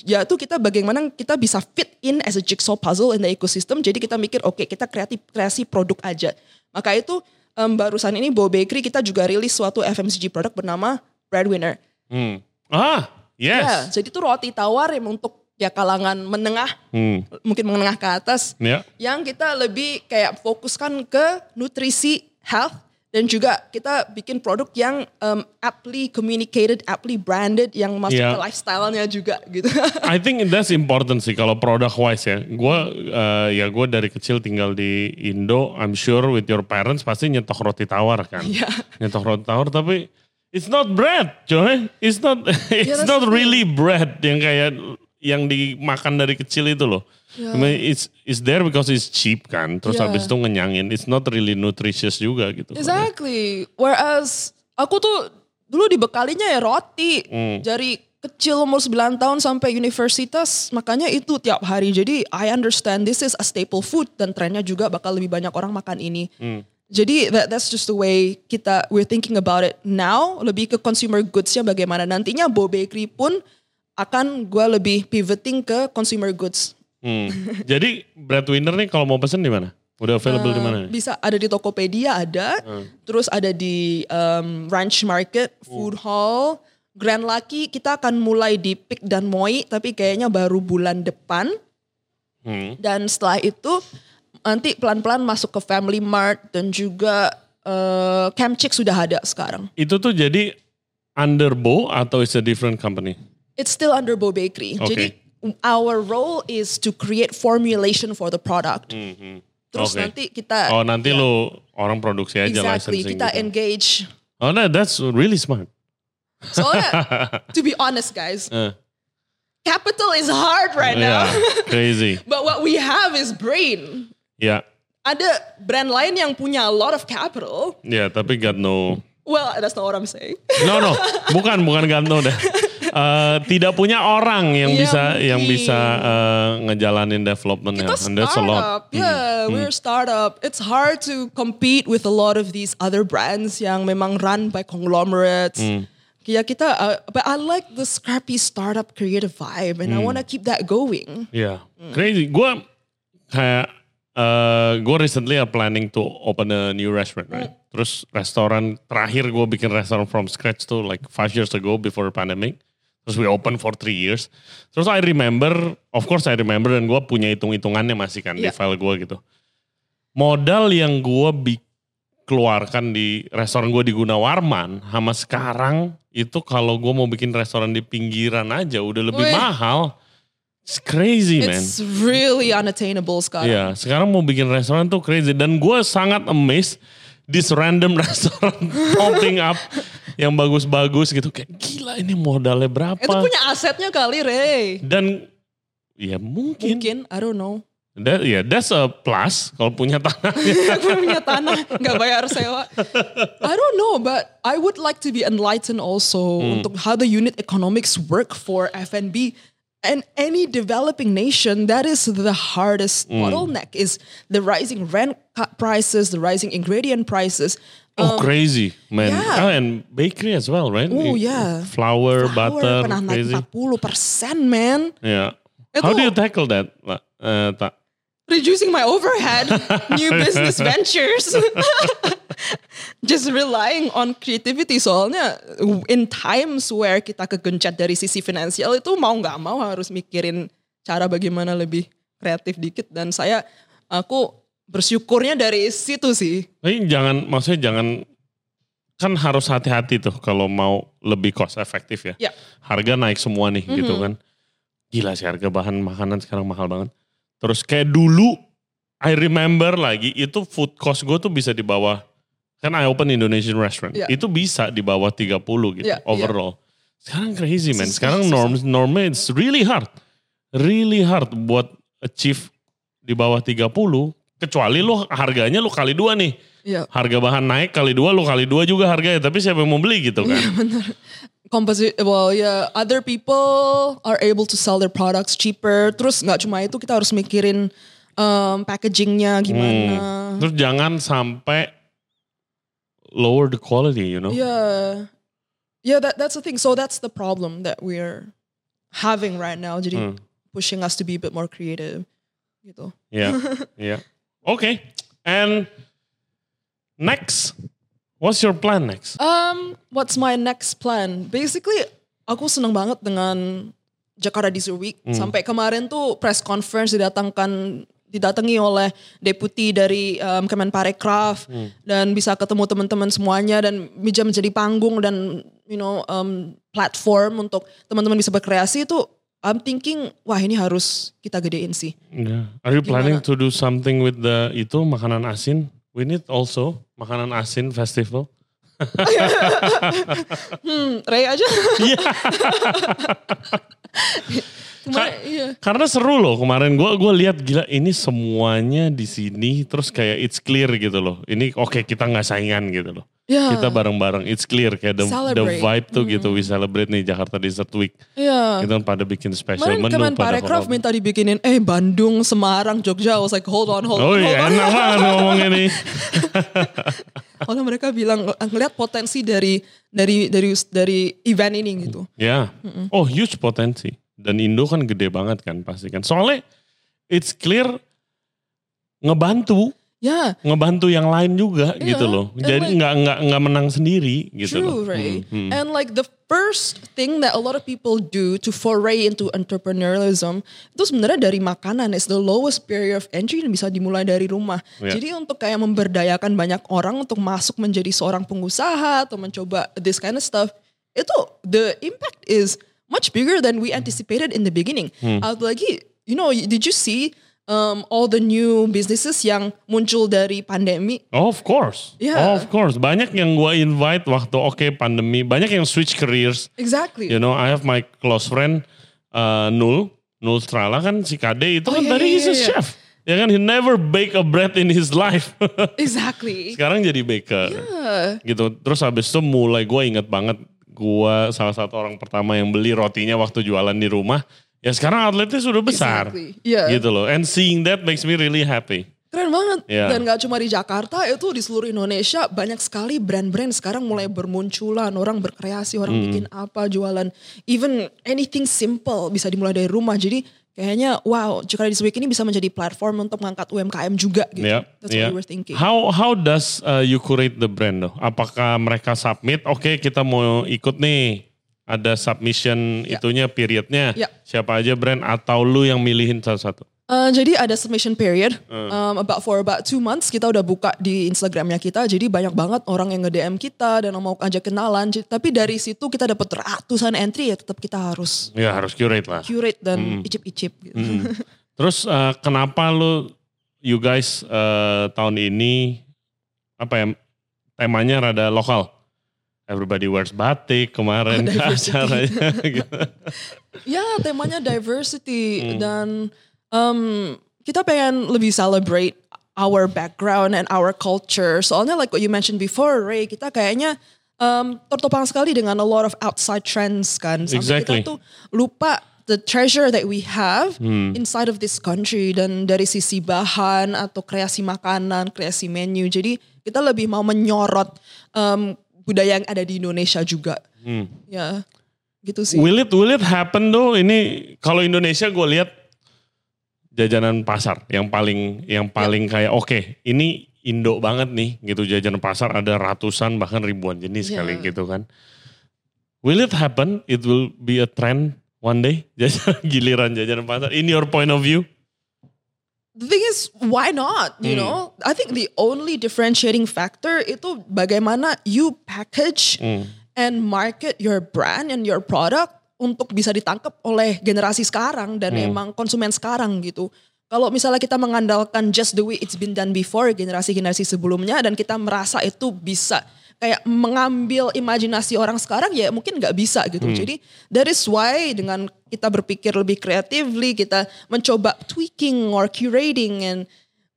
Ya itu kita bagaimana kita bisa fit in as a jigsaw puzzle in the ecosystem. Jadi kita mikir oke kita kreatif kreasi produk aja. Maka itu em, barusan ini Bo Bakery kita juga rilis suatu FMCG produk bernama Breadwinner. Hmm. Ah, yes. Ya, jadi itu roti tawar yang untuk ya kalangan menengah, Hmm. mungkin menengah ke atas Ya. yang kita lebih kayak fokuskan ke nutrisi health dan juga kita bikin produk yang um, aptly communicated, aptly branded yang masuk Yeah. ke lifestyle-nya juga gitu. I think that's important sih kalau product wise ya. Gua eh, ya gue dari kecil tinggal di Indo. I'm sure with your parents pasti nyetok roti tawar kan. Iya. Nyetok roti tawar tapi it's not bread, coy. It's not it's that's not really bread yang kayak yang dimakan dari kecil itu loh. Yeah. I mean, it's it's there because it's cheap kan. Terus Yeah. habis itu ngenyangin. It's not really nutritious juga gitu. exactly. Whereas aku tuh dulu dibekalinya ya roti. Hmm. Dari kecil umur 9 tahun sampai universitas makanya itu tiap hari. Jadi I understand this is a staple food dan trennya juga bakal lebih banyak orang makan ini. Hmm. Jadi that, that's just the way kita we're thinking about it now. Lebih ke consumer goods-nya bagaimana nantinya Bo Bakery pun akan gue lebih pivoting ke consumer goods. Hmm. Jadi breadwinner nih kalau mau pesen di mana? Udah available di mana? Bisa ada di Tokopedia ada, terus ada di um, Ranch Market, Food Hall, Grand Lucky. Kita akan mulai di Pick dan Moi, tapi kayaknya baru bulan depan. Hmm. Dan setelah itu nanti pelan-pelan masuk ke Family Mart dan juga uh, Camp Chick sudah ada sekarang. Itu tuh jadi under Bo atau it's a different company? It's still under Bo Bakery. Okay. Jadi our role is to create formulation for the product. Terus Oke. nanti kita Oh nanti ya, lu orang produksi aja exactly licensing kita gitu. engage. Oh no, that's really smart. Soalnya to be honest guys, Eh, capital is hard right now. yeah, crazy. But what we have is brain. Ya, Ada brand lain yang punya a lot of capital. ya tapi got no. Well, that's not what I'm saying. No no, bukan bukan got no deh. Eh, tidak punya orang yang Iya, bisa yang mungkin. bisa eh, ngejalanin developmentnya. Kita And that's a lot. startup, yeah, we're a startup. It's hard to compete with a lot of these other brands yang memang run by conglomerates. Ya kita, uh, but I like the scrappy startup creative vibe, and I wanna keep that going. Iya, crazy. Gue kayak eh gue recently are planning to open a new restaurant, right? Terus restoran terakhir gue bikin restoran from scratch tuh like five years ago before pandemic. Terus we open for three years. Terus I remember, of course I remember dan gue punya hitung-hitungannya masih kan di Iya. file gue gitu. Modal yang gue keluarkan di restoran gue di Gunawarman sama sekarang itu kalau gue mau bikin restoran di pinggiran aja udah lebih Wih. mahal. It's crazy man. It's really unattainable sekarang. Iya, sekarang mau bikin restoran tuh crazy dan gue sangat amazed this random restoran popping up yang bagus-bagus gitu kayak gila ini modalnya berapa? Itu punya asetnya kali, Ray. Dan ya mungkin, Mungkin, I don't know. That, ya that's a plus kalau punya tanah. Punya tanah, nggak bayar sewa. I don't know, but I would like to be enlightened also untuk how the unit economics work for F&B. And any developing nation, that is the hardest mm. bottleneck is the rising rent prices, the rising ingredient prices. oh um, crazy man. yeah. Oh, and bakery as well, right? Oh, yeah. Flour, butter, pernah naik crazy. 40% man. Yeah. Itu- How do you tackle that? Uh, uh, Pak? Eh, tak. Reducing my overhead, new business ventures. Just relying on creativity soalnya in times where kita kegencet dari sisi finansial itu mau nggak mau harus mikirin cara bagaimana lebih kreatif dikit dan saya aku bersyukurnya dari situ sih. Tapi jangan, maksudnya jangan, kan harus hati-hati tuh kalau mau lebih cost efektif ya. Ya. Harga naik semua nih gitu kan. Gila sih harga bahan makanan sekarang mahal banget. Terus kayak dulu, I remember lagi itu food cost gue tuh bisa di bawah kan I open Indonesian restaurant Iya. itu bisa di bawah 30 gitu Iya, iya. overall. Sekarang crazy man. Sekarang susah. norm normnya it's really hard. Really hard buat achieve di bawah 30 kecuali lo harganya lo kali dua nih. Iya. Harga bahan naik kali dua lo kali dua juga harganya tapi siapa yang mau beli gitu kan. Composi well yeah, other people are able to sell their products cheaper. Terus nggak cuma itu kita harus mikirin um, packagingnya gimana. Hmm. Terus jangan sampai lower the quality, you know. Yeah, yeah. That that's the thing. So that's the problem that we're having right now. Jadi Hmm. pushing us to be a bit more creative, gitu. Yeah, yeah. Okay. And next, what's your plan next? Um, what's my next plan? Basically, aku seneng banget dengan Jakarta Design Week. Sampai kemarin tuh press conference didatangkan didatangi oleh deputi dari um, Kemenparekraf dan bisa ketemu teman-teman semuanya dan bisa menjadi panggung dan you know um, platform untuk teman-teman bisa berkreasi itu I'm thinking wah ini harus kita gedein sih. Yeah. Are you planning to do something with the itu makanan asin? We need also makanan asin festival. Hmm, Ray aja. Iya. Ka- iya. Karena seru loh kemarin gua gua lihat gila ini semuanya di sini terus kayak it's clear gitu loh. Ini oke kita nggak saingan gitu loh. Ya. Kita bareng-bareng it's clear kayak the, the vibe tuh gitu we celebrate nih Jakarta Desert Week. Iya. Kita kan pada bikin special Kemarin menu pada Kemenparekraf collab. minta dibikinin eh Bandung, Semarang, Jogja. I was like hold on, hold Oh on, iya hold on. enak banget ngomongnya nih. Soalnya mereka bilang ngelihat potensi dari dari dari dari event ini gitu. Ya. Oh huge potensi. Dan Indo kan gede banget kan pasti kan. Soalnya it's clear ngebantu, Ya, ngebantu yang lain juga Iya, gitu loh. and Jadi like- nggak nggak nggak menang sendiri gitu loh. true, right? Hmm, hmm. And like the first thing that a lot of people do to foray into entrepreneurialism itu sebenarnya dari makanan. It's the lowest barrier of entry dan bisa dimulai dari rumah. Ya. Jadi untuk kayak memberdayakan banyak orang untuk masuk menjadi seorang pengusaha atau mencoba this kind of stuff, itu the impact is much bigger than we anticipated in the beginning. Hmm. Apalagi, you know, did you see um, all the new businesses yang muncul dari pandemi? Oh, of course. Yeah. Oh, of course. Banyak yang gua invite waktu oke pandemi, banyak yang switch careers. Exactly. You know, I have my close friend uh, Nul, Nul Strala kan si Kade itu Oh, kan iya, tadi iya, he's a iya. chef. Ya kan, he never bake a bread in his life. Exactly. Sekarang jadi baker. Yeah. Gitu. Terus habis itu mulai gue inget banget gue salah satu orang pertama yang beli rotinya waktu jualan di rumah. Ya sekarang outletnya sudah besar. Exactly. Yeah. Gitu loh. And seeing that makes me really happy. Keren banget. Iya. Dan gak cuma di Jakarta, itu di seluruh Indonesia banyak sekali brand-brand sekarang mulai bermunculan. Orang berkreasi, orang Hmm. bikin apa, jualan. Even anything simple bisa dimulai dari rumah. Jadi kayaknya wow, Jakarta This Week ini bisa menjadi platform untuk mengangkat UMKM juga gitu. Ya, That's ya. what we were thinking. How how does uh, you curate the brand though? Apakah mereka submit? Oke, kita mau ikut nih. Ada submission Ya. itunya periodnya. Ya. Siapa aja brand atau lu yang milihin satu-satu? Uh, jadi ada submission period, Hmm. um, about for about two months kita udah buka di Instagramnya kita. Jadi banyak banget orang yang nge-DM kita dan mau ajak kenalan. Tapi dari situ kita dapat ratusan entry ya tetap kita harus Ya harus curate lah. curate dan Hmm. icip-icip gitu. Terus uh, kenapa lu you guys uh, tahun ini apa ya temanya rada lokal? Everybody wears batik kemarin Oh, acaranya gitu. Ya temanya diversity Hmm. dan um, kita pengen lebih celebrate our background and our culture. Soalnya like what you mentioned before, Ray, kita kayaknya um, tertopang sekali dengan a lot of outside trends kan. Sampai Exactly. kita tuh lupa the treasure that we have Hmm. inside of this country dan dari sisi bahan atau kreasi makanan, kreasi menu. Jadi kita lebih mau menyorot um, budaya yang ada di Indonesia juga. Hmm. Ya, gitu sih. Will it will it happen though? Ini kalau Indonesia gue lihat jajanan pasar yang paling yang paling kayak oke ini Indo banget nih gitu jajanan pasar ada ratusan bahkan ribuan jenis Ya. kali gitu kan. Will it happen? It will be a trend one day jajanan giliran jajanan pasar. In your point of view? The thing is, why not? You Hmm. know, I think the only differentiating factor itu bagaimana you package Hmm. and market your brand and your product untuk bisa ditangkap oleh generasi sekarang dan Hmm. emang konsumen sekarang gitu. Kalau misalnya kita mengandalkan just the way it's been done before generasi-generasi sebelumnya dan kita merasa itu bisa kayak mengambil imajinasi orang sekarang ya mungkin nggak bisa gitu. Jadi that is why dengan kita berpikir lebih creatively kita mencoba tweaking or curating and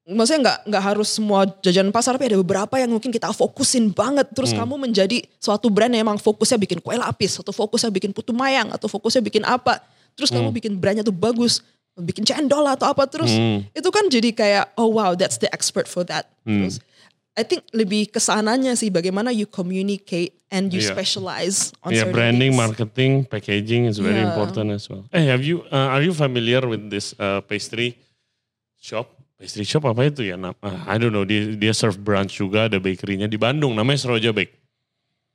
maksudnya nggak nggak harus semua jajanan pasar tapi ada beberapa yang mungkin kita fokusin banget. Terus kamu menjadi suatu brand yang emang fokusnya bikin kue lapis atau fokusnya bikin putu mayang atau fokusnya bikin apa. Terus kamu bikin brandnya tuh bagus bikin cendol atau apa terus itu kan jadi kayak oh wow that's the expert for that. Terus I think lebih ke sananya sih bagaimana you communicate and you Iya. specialize on Yeah, certain branding, things. marketing, packaging is very Yeah. important as well. Eh, have you uh, are you familiar with this uh, pastry shop? Pastry shop apa itu ya? Nam- uh, I don't know. Dia dia serve brunch juga ada bakerynya di Bandung. Namanya Seroja Bake.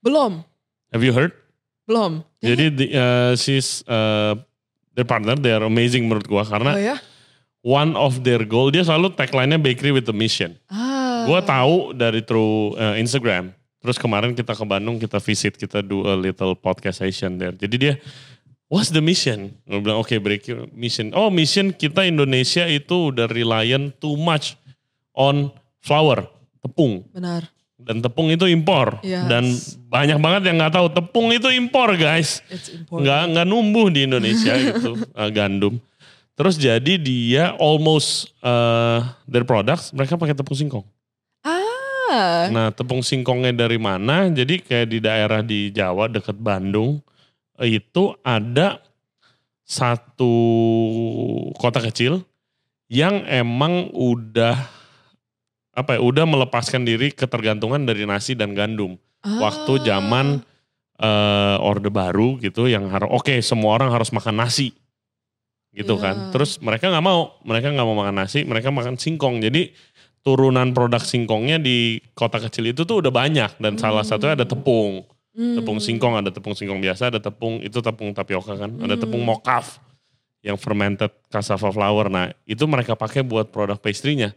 belum Have you heard? belum Jadi di, uh, she's uh, their partner. They are amazing menurut gua oh karena ya one of their goal dia selalu tagline-nya bakery with a mission. ah Gua tahu dari through uh, Instagram. Terus kemarin kita ke Bandung, kita visit, kita do a little podcast session there. Jadi dia, what's the mission? Gue bilang, oke break your mission. Oh mission kita Indonesia itu udah reliant too much on flour, tepung. benar Dan tepung itu impor. Yes. Dan banyak banget yang nggak tahu tepung itu impor guys. Nggak, nggak numbuh di Indonesia gitu, uh, gandum. Terus jadi dia almost uh, their products, mereka pakai tepung singkong. Ah Nah, tepung singkongnya dari mana? Jadi kayak di daerah di Jawa dekat Bandung itu ada satu kota kecil yang emang udah apa ya? Udah melepaskan diri ketergantungan dari nasi dan gandum. Waktu Ah. zaman eh, Orde Baru gitu yang harus oke semua orang harus makan nasi. Gitu Iya. kan. Terus mereka nggak mau, mereka nggak mau makan nasi, mereka makan singkong. Jadi turunan produk singkongnya di kota kecil itu tuh udah banyak dan salah satunya ada tepung. Hmm. Tepung singkong ada tepung singkong biasa, ada tepung itu tepung tapioka kan, ada tepung mokaf yang fermented cassava flour. Nah, itu mereka pakai buat produk pastry-nya.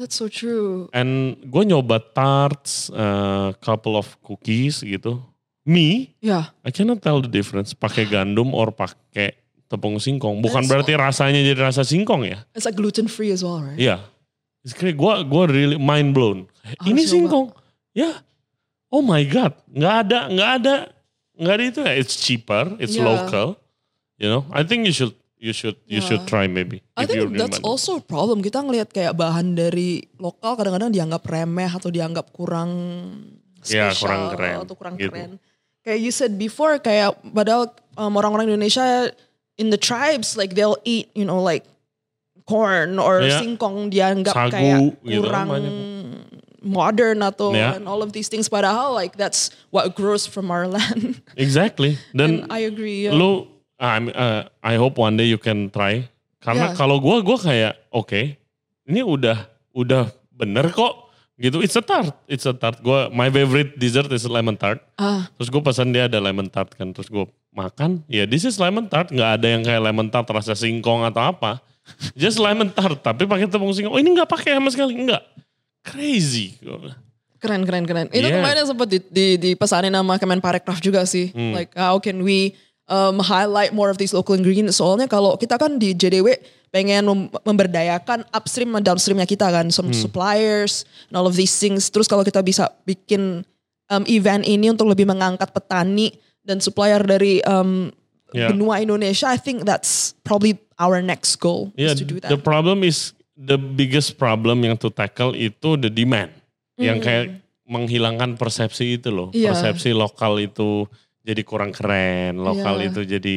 That's so true. And gue nyoba tarts, uh, couple of cookies gitu. Me, Ya, I cannot tell the difference pakai gandum or pakai tepung singkong. Bukan That's berarti rasanya jadi rasa singkong ya. it's like gluten free as well, right? Iya. It's kayak gue gua really mind blown. Harus Ini coba. singkong. Ya. Oh my god. Nggak ada, nggak ada, nggak ada itu ya. It's cheaper, it's Yeah. local. You know, I think you should, you should, you should Yeah. try maybe. I think in that's Bandung. also a problem. Kita ngelihat kayak bahan dari lokal kadang-kadang dianggap remeh atau dianggap kurang Iya, spesial kurang keren, atau kurang gitu. keren. Kayak you said before, kayak padahal um, orang-orang Indonesia in the tribes like they'll eat, you know, like corn or Iya. singkong dianggap Sagu kayak gitu, kurang banyak. modern atau Iya. and all of these things. Padahal like that's what grows from our land. Exactly. Dan and I agree. yeah. lu I'm, uh, I hope one day you can try karena Yeah. kalau gua gua kayak oke ini udah udah bener kok gitu it's a tart it's a tart gua my favorite dessert is lemon tart ah, terus gue pesan dia ada lemon tart kan terus gue makan ya this is lemon tart nggak ada yang kayak lemon tart rasa singkong atau apa just lemon tart tapi pakai tepung singkong oh ini nggak pakai sama sekali nggak crazy. Keren keren keren. Itu Yeah. kemarin sempat di, di, dipesanin sama Kemenparekraf juga sih. Hmm. Like how can we um, highlight more of these local ingredients? Soalnya kalau kita kan di JDW pengen mem- memberdayakan upstream dan downstreamnya kita kan, some Hmm. suppliers and all of these things. Terus kalau kita bisa bikin um, event ini untuk lebih mengangkat petani dan supplier dari um, Yeah. benua Indonesia, I think that's probably our next goal Yeah, is to do that. the problem is the biggest problem yang to tackle itu the demand. Yang kayak menghilangkan persepsi itu loh. Iya. Persepsi lokal itu jadi kurang keren, lokal Iya. itu jadi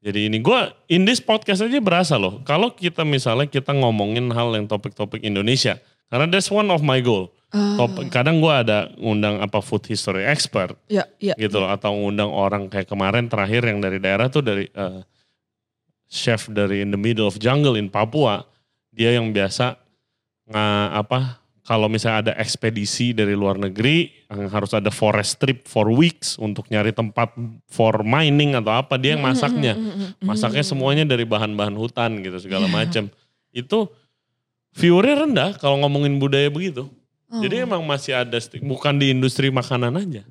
jadi ini gua in this podcast aja berasa loh. Kalau kita misalnya kita ngomongin hal yang topik-topik Indonesia, karena that's one of my goal. Ah. Top- kadang gua ada ngundang apa food history expert Ya, ya. gitu loh atau ngundang orang kayak kemarin terakhir yang dari daerah tuh dari eh, chef dari in the middle of jungle in Papua dia yang biasa nggak apa kalau misalnya ada ekspedisi dari luar negeri yang harus ada forest trip for weeks untuk nyari tempat for mining atau apa dia yang masaknya masaknya semuanya dari bahan-bahan hutan gitu segala Iya. macam itu viewernya rendah kalau ngomongin budaya begitu jadi Oh. emang masih ada stigma, bukan di industri makanan aja.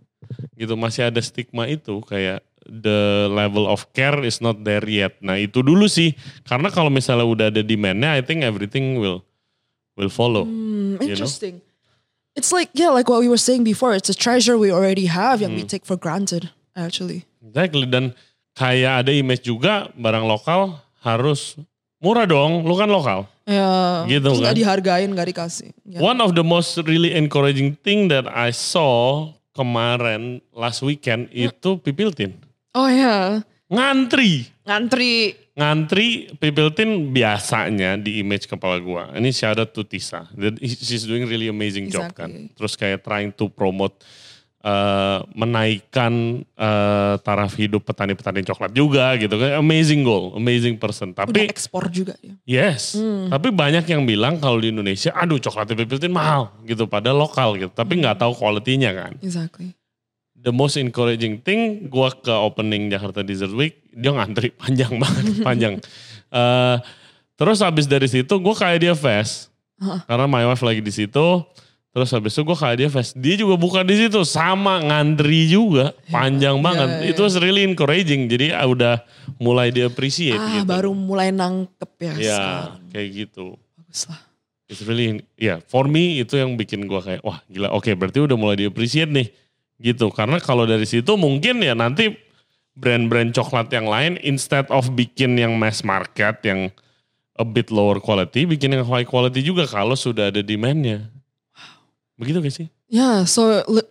Gitu masih ada stigma itu kayak the level of care is not there yet. Nah itu dulu sih, karena kalau misalnya udah ada demandnya, I think everything will will follow. Hmm, you know? interesting. It's like yeah, like what we were saying before. It's a treasure we already have yang we Hmm. take for granted. Actually, Exactly dan kayak ada image juga barang lokal harus murah dong, lu kan lokal. ya. Gitu kan. dihargain, nggak dikasih. Ya. One of the most really encouraging thing that I saw kemarin last weekend itu Pipiltin. Oh ya, Ngantri. ngantri. Ngantri Pipiltin biasanya di image kepala gua. Ini shout out to Tisa. She's doing really amazing job kan. Exactly. Terus kayak trying to promote eh, menaikkan eh, taraf hidup petani-petani coklat juga gitu kan. Amazing goal, amazing person. Udah Tapi ekspor juga ya. Yes, tapi banyak yang bilang kalau di Indonesia, aduh coklatnya Pipiltin mahal gitu, pada lokal gitu. Tapi nggak tahu kualitinya kan. Exactly. The most encouraging thing, gua ke opening Jakarta Desert Week, dia ngantri panjang banget, panjang. Eh, terus habis dari situ, gua kayak dia fast, Heeh. karena my wife lagi di situ. Terus habis itu gue kayak dia fast, dia juga buka di situ, sama ngantri juga, panjang banget. iya, Itu was really encouraging, jadi ah, udah mulai di appreciate Ah, gitu. baru mulai nangkep ya. Ya, kayak gitu. Bagus lah. It's really, ya for me itu yang bikin gua kayak, wah gila, oke berarti udah mulai di appreciate nih. Gitu, karena kalau dari situ mungkin ya nanti brand-brand coklat yang lain, instead of bikin yang mass market, yang a bit lower quality, bikin yang high quality juga kalau sudah ada demandnya. Begitu gak sih? Ya, so le-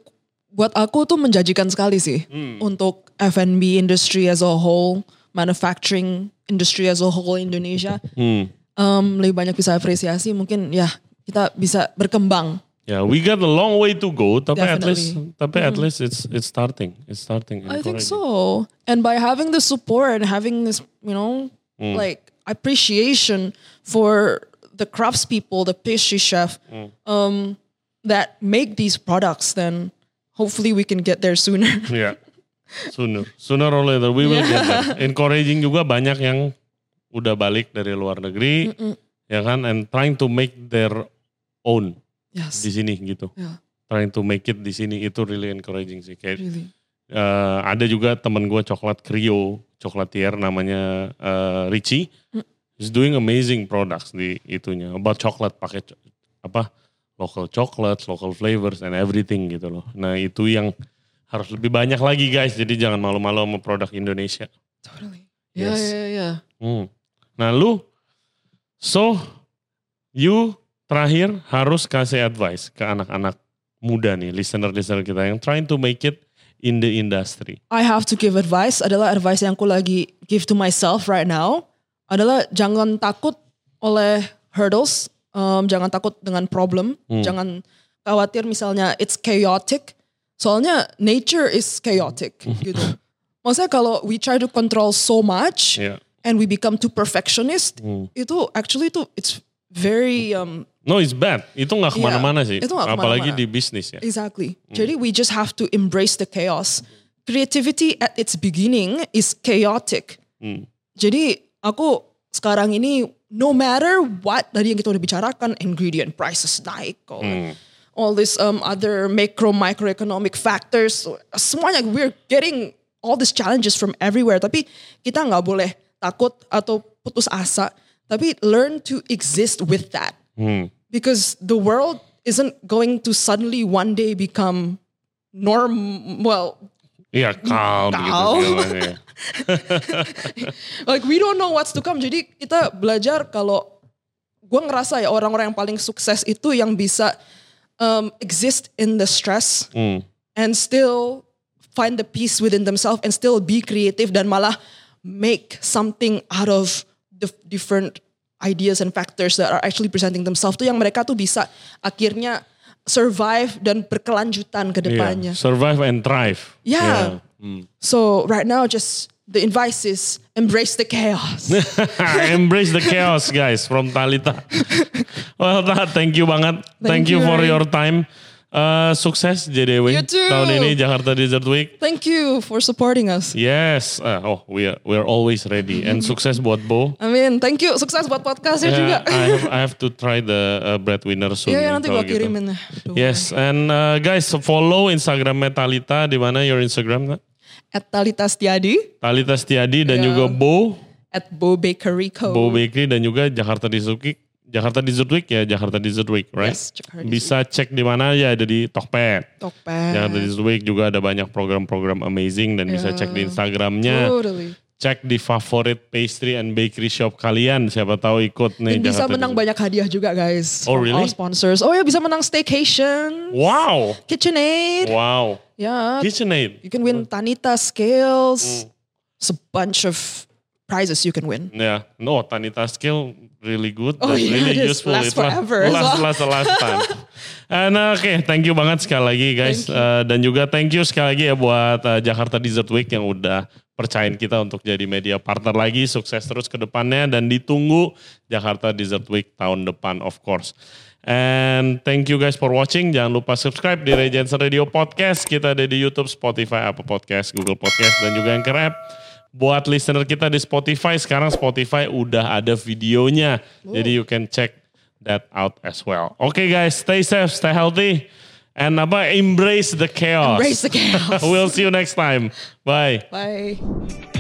buat aku tuh menjanjikan sekali sih Hmm. untuk F&B industry as a whole, manufacturing industry as a whole Indonesia. Hmm. em, lebih banyak bisa apresiasi mungkin ya kita bisa berkembang. Ya, we got a long way to go, tapi at least, Definitely. tapi at least it's it's starting, it's starting. I think so. And by having the support and having this, you know, Hmm. like appreciation for the craftspeople, the pastry chef, Hmm. um, that make these products, then hopefully we can get there sooner. Ya, sooner, sooner or later we will get there. Encouraging juga banyak yang udah balik dari luar negeri, ya kan, and trying to make their own yes, di sini gitu. Yeah. Trying to make it di sini itu really encouraging sih. Kayak really. eh, ada juga temen gue coklat Krio, chocolatier namanya eh, Richie, is doing amazing products di itunya about coklat pakai apa local chocolates, local flavors and everything gitu loh. Nah itu yang harus lebih banyak lagi guys. Jadi jangan malu-malu sama produk Indonesia. Totally. Yeah, Yes. yeah, yeah. Hmm. Nah lu, so you terakhir harus kasih advice ke anak-anak muda nih, listener-listener kita yang trying to make it in the industry. I have to give advice adalah advice yang aku lagi give to myself right now adalah jangan takut oleh hurdles, um, jangan takut dengan problem, jangan khawatir misalnya it's chaotic. Soalnya nature is chaotic gitu. Maksudnya kalau we try to control so much Yeah. and we become too perfectionist, itu actually itu it's very um, No, it's bad. Itu nggak ke mana-mana sih. itu Apalagi ke mana-mana. di bisnis ya. Exactly. Jadi we just have to embrace the chaos. Creativity at its beginning is chaotic. Jadi aku sekarang ini no matter what tadi yang kita udah bicarakan ingredient prices naik all, all this um, other macro microeconomic factors semuanya we're getting all these challenges from everywhere tapi kita nggak boleh takut atau putus asa tapi learn to exist with that because the world isn't going to suddenly one day become norm well Iya, calm gitu. Calm. segalanya. like we don't know what's to come jadi kita belajar kalau gue ngerasa ya orang-orang yang paling sukses itu yang bisa um, exist in the stress Hmm. and still find the peace within themselves and still be creative dan malah make something out of the different ideas and factors that are actually presenting themselves tuh yang mereka tuh bisa akhirnya survive dan berkelanjutan ke Iya, depannya. Survive and thrive. Yeah. Iya. So right now just the advice is embrace the chaos. Embrace the chaos guys from Talita. well, Tat, thank you banget. Thank, Thank you, you, for your time. Eh, sukses JDW You too. tahun ini Jakarta Desert Week. Thank you for supporting us. Yes. Eh, oh, we are we are always ready. And sukses buat Bo. I mean, thank you. Sukses buat podcastnya Yeah, juga. I have I have to try the uh, breadwinner soon. Iya, ya, nanti gua gitu. kirimin. Don't Yes, and uh, guys follow Instagram Metalita di mana your Instagram? Nat? At Talita Setiadi, Talita Setiadi dan Ya. juga Bo, at Bo Bakery Co. Bo Bakery dan juga Jakarta Dessert Week. Jakarta Dessert Week ya, Jakarta Dessert Week, right? Yes, Jakarta Bisa cek di mana ya, ada di Tokped. Tokped. Jakarta Dessert Week juga ada banyak program-program amazing dan bisa Ya. cek di Instagramnya. Totally. Cek di favorit pastry and bakery shop kalian. Siapa tahu ikut nih. Dan bisa Jakarta menang Dessert. banyak hadiah juga guys. Oh, really? All sponsors. Oh ya bisa menang staycation, Wow, KitchenAid. wow. Ya, KitchenAid. you can win Tanita scales. It's a bunch of prizes you can win. Yeah, no, Tanita skill really good. Oh, yeah, really it useful. Last It forever as Last, well. last, last time. And uh, oke, thank you banget sekali lagi guys. Uh, dan juga thank you sekali lagi ya buat uh, Jakarta Dessert Week yang udah percayain kita untuk jadi media partner lagi. Sukses terus ke depannya dan ditunggu Jakarta Dessert Week tahun depan of course. And thank you guys for watching. Jangan lupa subscribe di Regency Radio Podcast. Kita ada di YouTube, Spotify, Apple Podcast, Google Podcast, dan juga Anchor App. Buat listener kita di Spotify, sekarang Spotify udah ada videonya. Jadi you can check that out as well. Oke guys, stay safe, stay healthy. And apa, embrace the chaos. Embrace the chaos. we'll see you next time. Bye. Bye.